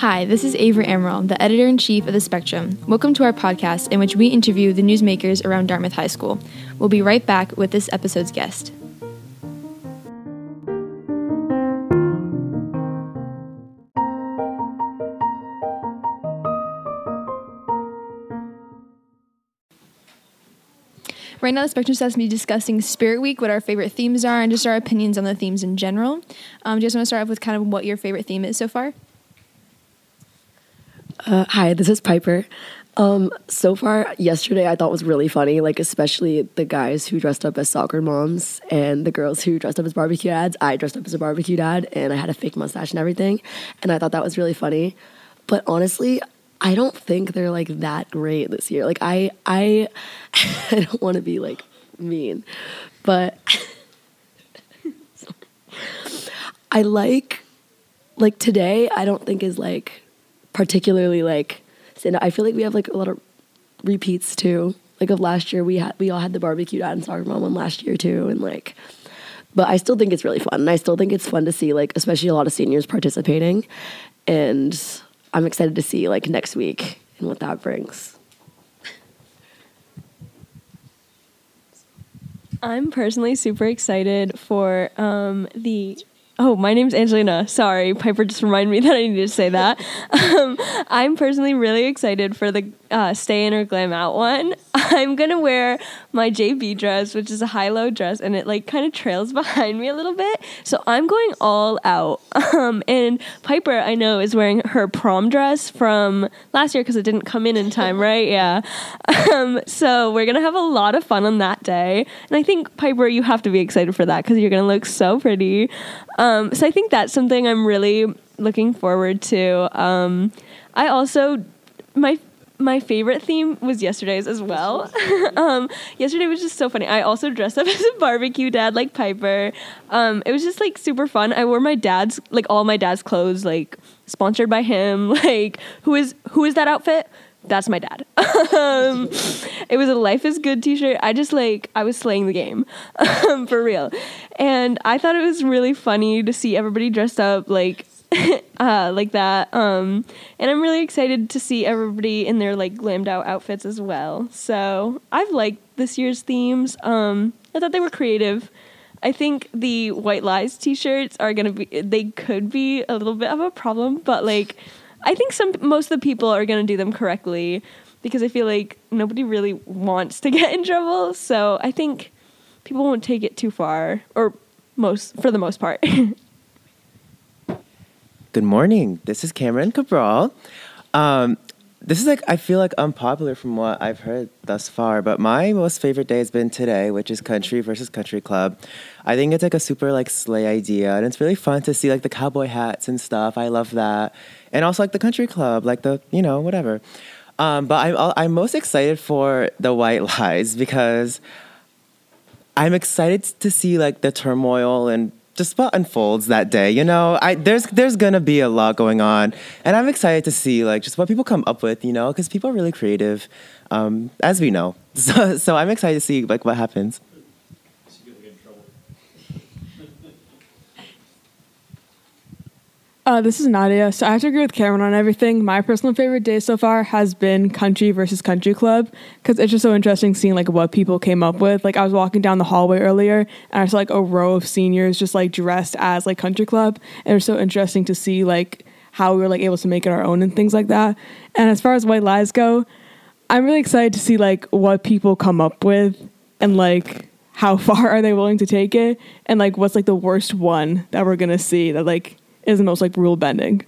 Hi, this is Avery Amaral, the editor in chief of The Spectrum. Welcome to our podcast, in which we interview the newsmakers around Dartmouth High School. We'll be right back with this episode's guest. Right now, the Spectrum has me discussing Spirit Week, what our favorite themes are, and just our opinions on the themes in general. Um, do you just want to start off with kind of what your favorite theme is so far? Uh, hi, this is Piper. Um, so far, yesterday I thought was really funny, like especially the guys who dressed up as soccer moms and the girls who dressed up as barbecue dads. I dressed up as a barbecue dad and I had a fake mustache and everything, and I thought that was really funny. But honestly, I don't think they're like that great this year. Like I, I, I don't want to be like mean, but I like like today. I don't think is like particularly like I feel like we have like a lot of repeats too. Like of last year, we had we all had the barbecue dad and soccer mom one last year too, and like. But I still think it's really fun, and I still think it's fun to see like especially a lot of seniors participating, and I'm excited to see like next week and what that brings. I'm personally super excited for um, the Oh, my name's Angelina. Sorry, Piper just reminded me that I needed to say that. Um, I'm personally really excited for the uh, stay in or glam out one. I'm gonna wear my JB dress, which is a high low dress, and it like kind of trails behind me a little bit. So I'm going all out. Um, and Piper, I know, is wearing her prom dress from last year because it didn't come in in time, right? Yeah. Um, so we're gonna have a lot of fun on that day, and I think Piper, you have to be excited for that because you're gonna look so pretty. Um, so I think that's something I'm really looking forward to. Um, I also my my favorite theme was yesterday's as well. um, yesterday was just so funny. I also dressed up as a barbecue dad like Piper. Um, it was just like super fun. I wore my dad's like all my dad's clothes, like sponsored by him. Like who is who is that outfit? That's my dad. um, it was a Life is Good t shirt. I just like, I was slaying the game um, for real. And I thought it was really funny to see everybody dressed up like uh, like that. Um, and I'm really excited to see everybody in their like glammed out outfits as well. So I've liked this year's themes. Um, I thought they were creative. I think the white lies t-shirts are gonna be. They could be a little bit of a problem, but like, I think some most of the people are gonna do them correctly because I feel like nobody really wants to get in trouble. So I think people won't take it too far, or most for the most part. Good morning. This is Cameron Cabral. Um, this is like I feel like unpopular from what I've heard thus far, but my most favorite day has been today, which is country versus country club. I think it's like a super like slay idea, and it's really fun to see like the cowboy hats and stuff. I love that, and also like the country club, like the you know whatever. Um, but I'm I'm most excited for the white lies because I'm excited to see like the turmoil and just what unfolds that day. You know, I there's there's gonna be a lot going on, and I'm excited to see like just what people come up with. You know, because people are really creative, um, as we know. So so I'm excited to see like what happens. Uh, this is Nadia. So I have to agree with Cameron on everything. My personal favorite day so far has been Country versus Country Club because it's just so interesting seeing like what people came up with. Like I was walking down the hallway earlier and I saw like a row of seniors just like dressed as like Country Club, and it was so interesting to see like how we were like able to make it our own and things like that. And as far as White Lies go, I'm really excited to see like what people come up with and like how far are they willing to take it and like what's like the worst one that we're gonna see that like is the most like rule bending.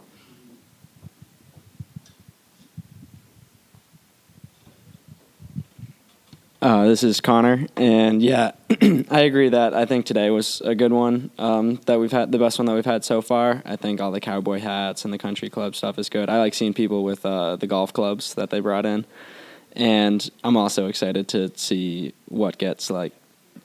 Uh, this is Connor, and yeah, I agree that I think today was a good one. Um, that we've had the best one that we've had so far. I think all the cowboy hats and the country club stuff is good. I like seeing people with uh, the golf clubs that they brought in, and I'm also excited to see what gets like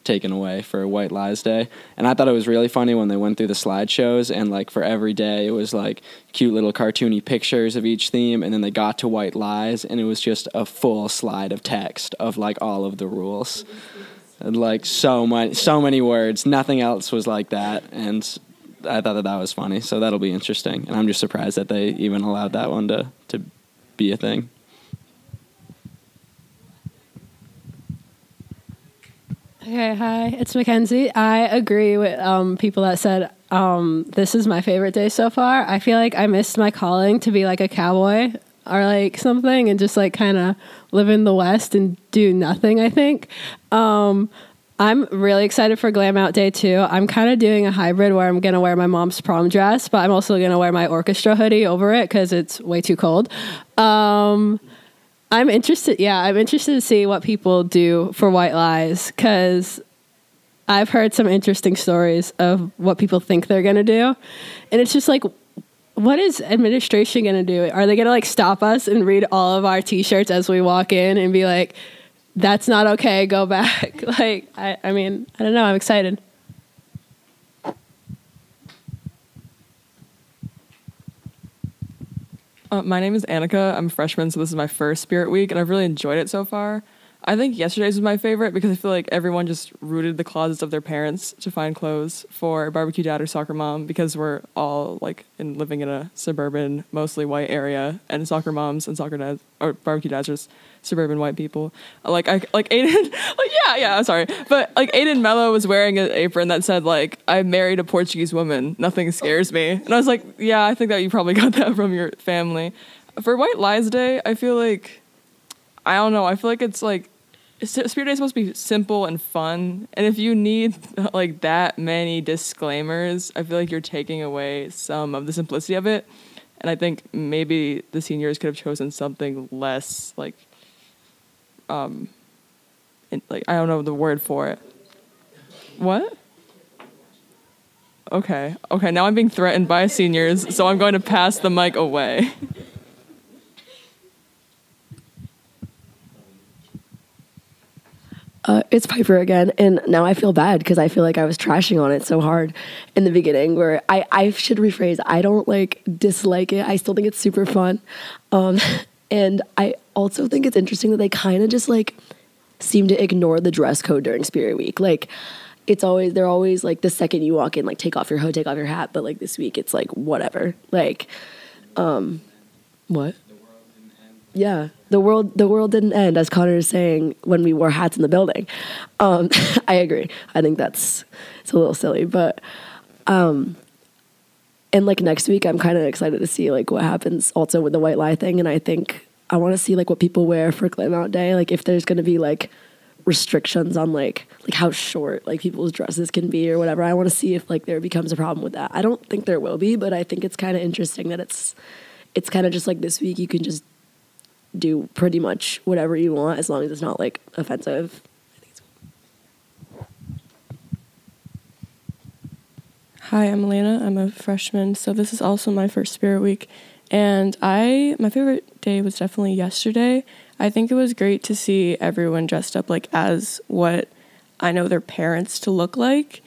taken away for White Lies Day. And I thought it was really funny when they went through the slideshows and like for every day it was like cute little cartoony pictures of each theme and then they got to White Lies and it was just a full slide of text of like all of the rules. And like so much so many words. Nothing else was like that and I thought that that was funny. So that'll be interesting, and I'm just surprised that they even allowed that one to to be a thing. Okay, hi, it's Mackenzie. I agree with um, people that said um, this is my favorite day so far. I feel like I missed my calling to be like a cowboy or like something and just like kind of live in the West and do nothing, I think. Um, I'm really excited for Glam Out Day too. I'm kind of doing a hybrid where I'm going to wear my mom's prom dress, but I'm also going to wear my orchestra hoodie over it because it's way too cold. Um, I'm interested. Yeah, I'm interested to see what people do for White Lies because I've heard some interesting stories of what people think they're going to do. And it's just like, what is administration going to do? Are they going to like stop us and read all of our t shirts as we walk in and be like, that's not okay, go back? like, I, I mean, I don't know. I'm excited. Uh, my name is Annika. I'm a freshman, so this is my first Spirit Week, and I've really enjoyed it so far. I think yesterday's was my favorite because I feel like everyone just rooted the closets of their parents to find clothes for barbecue dad or soccer mom because we're all like in living in a suburban, mostly white area, and soccer moms and soccer dads or barbecue dads just suburban white people. Like I like Aiden, like yeah, yeah. I'm sorry, but like Aiden Mello was wearing an apron that said like I married a Portuguese woman. Nothing scares me, and I was like, yeah, I think that you probably got that from your family. For White Lies Day, I feel like I don't know. I feel like it's like Spirit Day is supposed to be simple and fun, and if you need like that many disclaimers, I feel like you're taking away some of the simplicity of it. And I think maybe the seniors could have chosen something less like, um, in, like I don't know the word for it. What? Okay, okay. Now I'm being threatened by seniors, so I'm going to pass the mic away. Uh, it's Piper again, and now I feel bad because I feel like I was trashing on it so hard in the beginning. Where I I should rephrase. I don't like dislike it. I still think it's super fun, um, and I also think it's interesting that they kind of just like seem to ignore the dress code during Spirit Week. Like it's always they're always like the second you walk in, like take off your hood, take off your hat. But like this week, it's like whatever. Like, um, what? Yeah, the world the world didn't end, as Connor is saying when we wore hats in the building. Um, I agree. I think that's it's a little silly, but um, and like next week, I'm kind of excited to see like what happens also with the white lie thing, and I think I want to see like what people wear for Glam Out Day, like if there's going to be like restrictions on like like how short like people's dresses can be or whatever. I want to see if like there becomes a problem with that. I don't think there will be, but I think it's kind of interesting that it's it's kind of just like this week you can just do pretty much whatever you want as long as it's not like offensive. Hi, I'm Elena. I'm a freshman, so this is also my first Spirit Week. And I, my favorite day was definitely yesterday. I think it was great to see everyone dressed up like as what I know their parents to look like.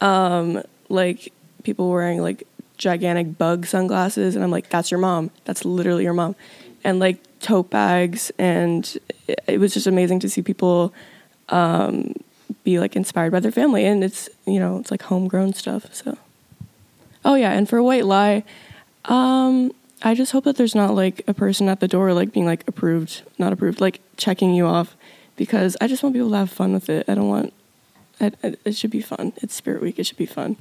Um, like people wearing like gigantic bug sunglasses, and I'm like, that's your mom. That's literally your mom. And like tote bags, and it, was just amazing to see people um, be like inspired by their family, and it's you know it's like homegrown stuff. So, oh yeah, and for White Lie, um, I just hope that there's not like a person at the door like being like approved, not approved, like checking you off, because I just want people to have fun with it. I don't want. It should be fun. It's Spirit Week. It should be fun.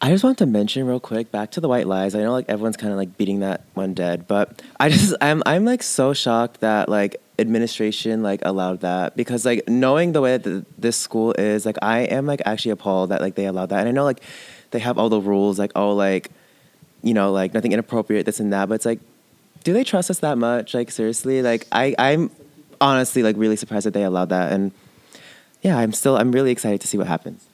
I just want to mention real quick back to the white lies. I know like everyone's kind of like beating that one dead, but I just I'm I'm like so shocked that like administration like allowed that because like knowing the way that this school is, like I am like actually appalled that like they allowed that. And I know like they have all the rules like oh like you know like nothing inappropriate this and that, but it's like do they trust us that much? Like seriously, like I I'm honestly like really surprised that they allowed that and yeah, I'm still I'm really excited to see what happens.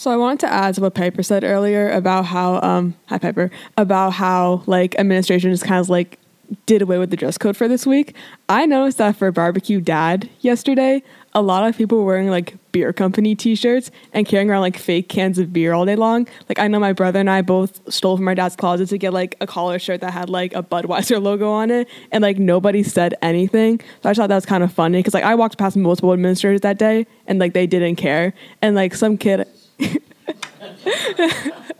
So I wanted to add to what Piper said earlier about how um hi Piper about how like administration just kind of like did away with the dress code for this week. I noticed that for barbecue dad yesterday, a lot of people were wearing like beer company t-shirts and carrying around like fake cans of beer all day long. Like I know my brother and I both stole from our dad's closet to get like a collar shirt that had like a Budweiser logo on it and like nobody said anything. So I thought that was kind of funny because like I walked past multiple administrators that day and like they didn't care. And like some kid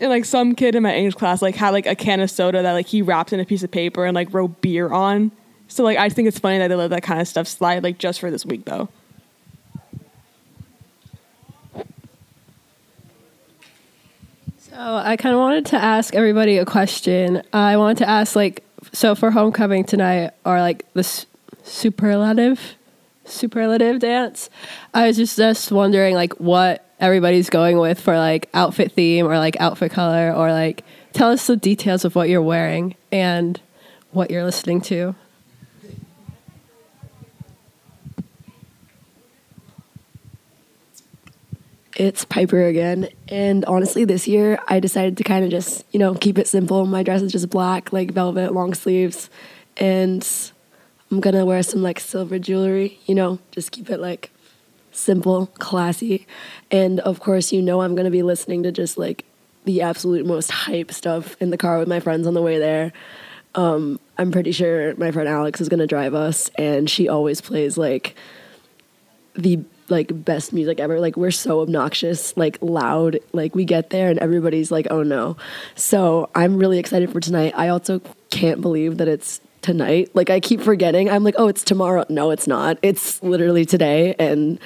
and like some kid in my English class like had like a can of soda that like he wrapped in a piece of paper and like wrote beer on. So like I think it's funny that they let that kind of stuff slide like just for this week though. So I kind of wanted to ask everybody a question. I wanted to ask like so for homecoming tonight or like this superlative superlative dance. I was just just wondering like what everybody's going with for like outfit theme or like outfit color or like tell us the details of what you're wearing and what you're listening to. It's Piper again. And honestly, this year I decided to kind of just, you know, keep it simple. My dress is just black, like velvet, long sleeves. And I'm gonna wear some like silver jewelry, you know, just keep it like simple, classy. And of course, you know, I'm gonna be listening to just like the absolute most hype stuff in the car with my friends on the way there. Um, I'm pretty sure my friend Alex is gonna drive us, and she always plays like the like best music ever. Like we're so obnoxious, like loud. Like we get there and everybody's like, "Oh no!" So I'm really excited for tonight. I also can't believe that it's tonight. Like I keep forgetting. I'm like, "Oh, it's tomorrow." No, it's not. It's literally today, and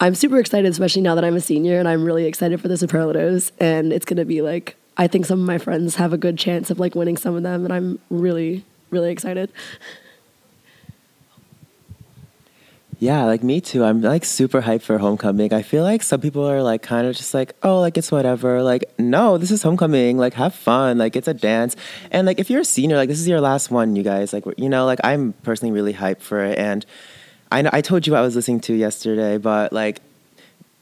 I'm super excited, especially now that I'm a senior, and I'm really excited for the superlatives. And it's gonna be like, I think some of my friends have a good chance of like winning some of them, and I'm really, really excited. Yeah, like me too. I'm like super hyped for homecoming. I feel like some people are like kind of just like, oh, like it's whatever. Like, no, this is homecoming. Like, have fun. Like, it's a dance. And like, if you're a senior, like, this is your last one, you guys. Like, you know, like, I'm personally really hyped for it. And I know I told you I was listening to yesterday, but like,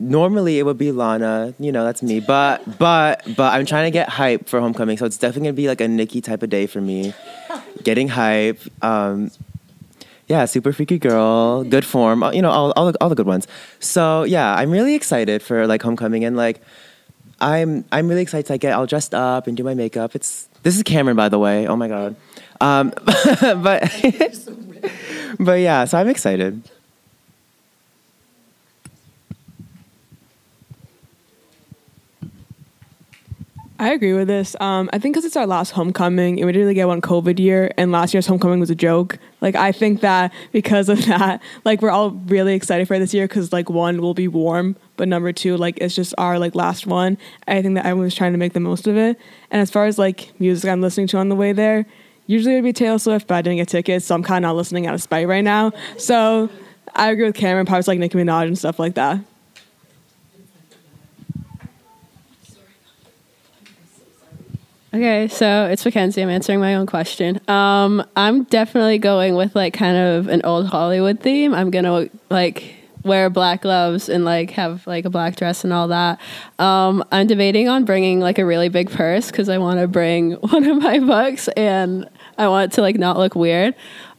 normally it would be Lana. You know, that's me. But but but I'm trying to get hype for homecoming, so it's definitely gonna be like a Nicki type of day for me. Getting hype. Um, yeah, super freaky girl, good form, uh, you know, all, all, the, all the good ones. So yeah, I'm really excited for like homecoming and like I'm I'm really excited to get all dressed up and do my makeup. It's this is Cameron by the way. Oh my god. Um, but but yeah, so I'm excited. I agree with this. Um, I think because it's our last homecoming, and we didn't really get one COVID year, and last year's homecoming was a joke. Like I think that because of that, like we're all really excited for this year because like one will be warm, but number two, like it's just our like last one. I think that everyone's trying to make the most of it. And as far as like music I'm listening to on the way there, usually it'd be Taylor Swift, but I didn't get tickets, so I'm kind of not listening out of spite right now. So I agree with Cameron. Probably like Nicki Minaj and stuff like that. Okay, so it's Mackenzie. I'm answering my own question. Um, I'm definitely going with like kind of an old Hollywood theme. I'm gonna like wear black gloves and like have like a black dress and all that. Um, I'm debating on bringing like a really big purse because I want to bring one of my books and I want it to like not look weird.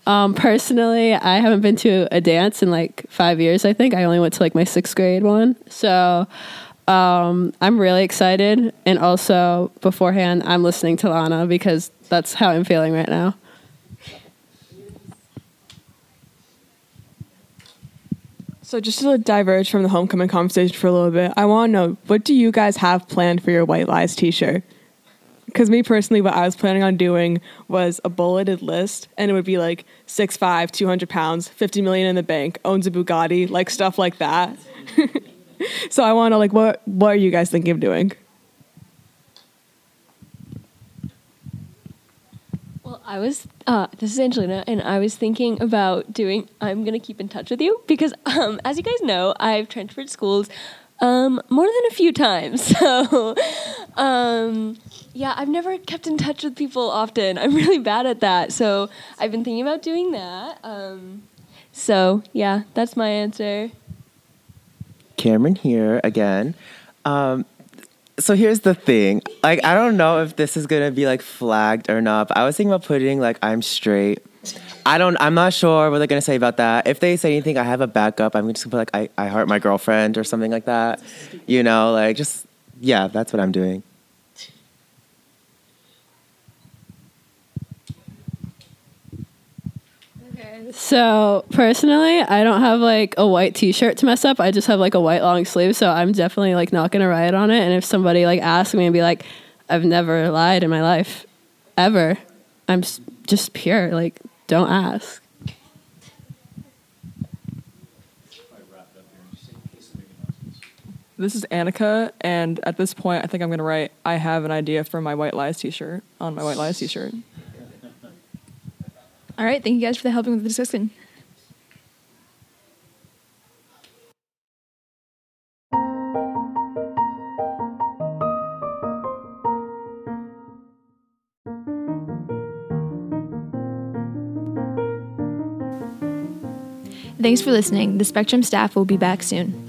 Um, personally, I haven't been to a dance in like five years. I think I only went to like my sixth grade one. So um, I'm really excited, and also beforehand, I'm listening to Lana because that's how I'm feeling right now. So just to diverge from the homecoming conversation for a little bit, I want to know what do you guys have planned for your White Lies T-shirt? Because me personally, what I was planning on doing was a bulleted list, and it would be like 6'5", 200 pounds, 50 million in the bank, owns a Bugatti, like stuff like that. so I want to like, what what are you guys thinking of doing? Well, I was. Uh, this is Angelina, and I was thinking about doing. I'm gonna keep in touch with you because, um, as you guys know, I've transferred schools um, more than a few times. So, um, yeah, I've never kept in touch with people often. I'm really bad at that. So I've been thinking about doing that. Um, so yeah, that's my answer. Cameron here again. Um, so here's the thing. Like, I don't know if this is gonna be like flagged or not. I was thinking about putting like I'm straight I don't. I'm not sure what they're gonna say about that. If they say anything, I have a backup. I'm just gonna put like I, I heart my girlfriend or something like that. You know, like just yeah, that's what I'm doing. So personally, I don't have like a white T-shirt to mess up. I just have like a white long sleeve, so I'm definitely like not gonna write on it. And if somebody like asks me and be like, "I've never lied in my life, ever," I'm just pure. Like, don't ask. This is Annika, and at this point, I think I'm gonna write. I have an idea for my White Lies T-shirt on my White Lies T-shirt. All right, thank you guys for the helping with the discussion. Thanks for listening. The Spectrum staff will be back soon.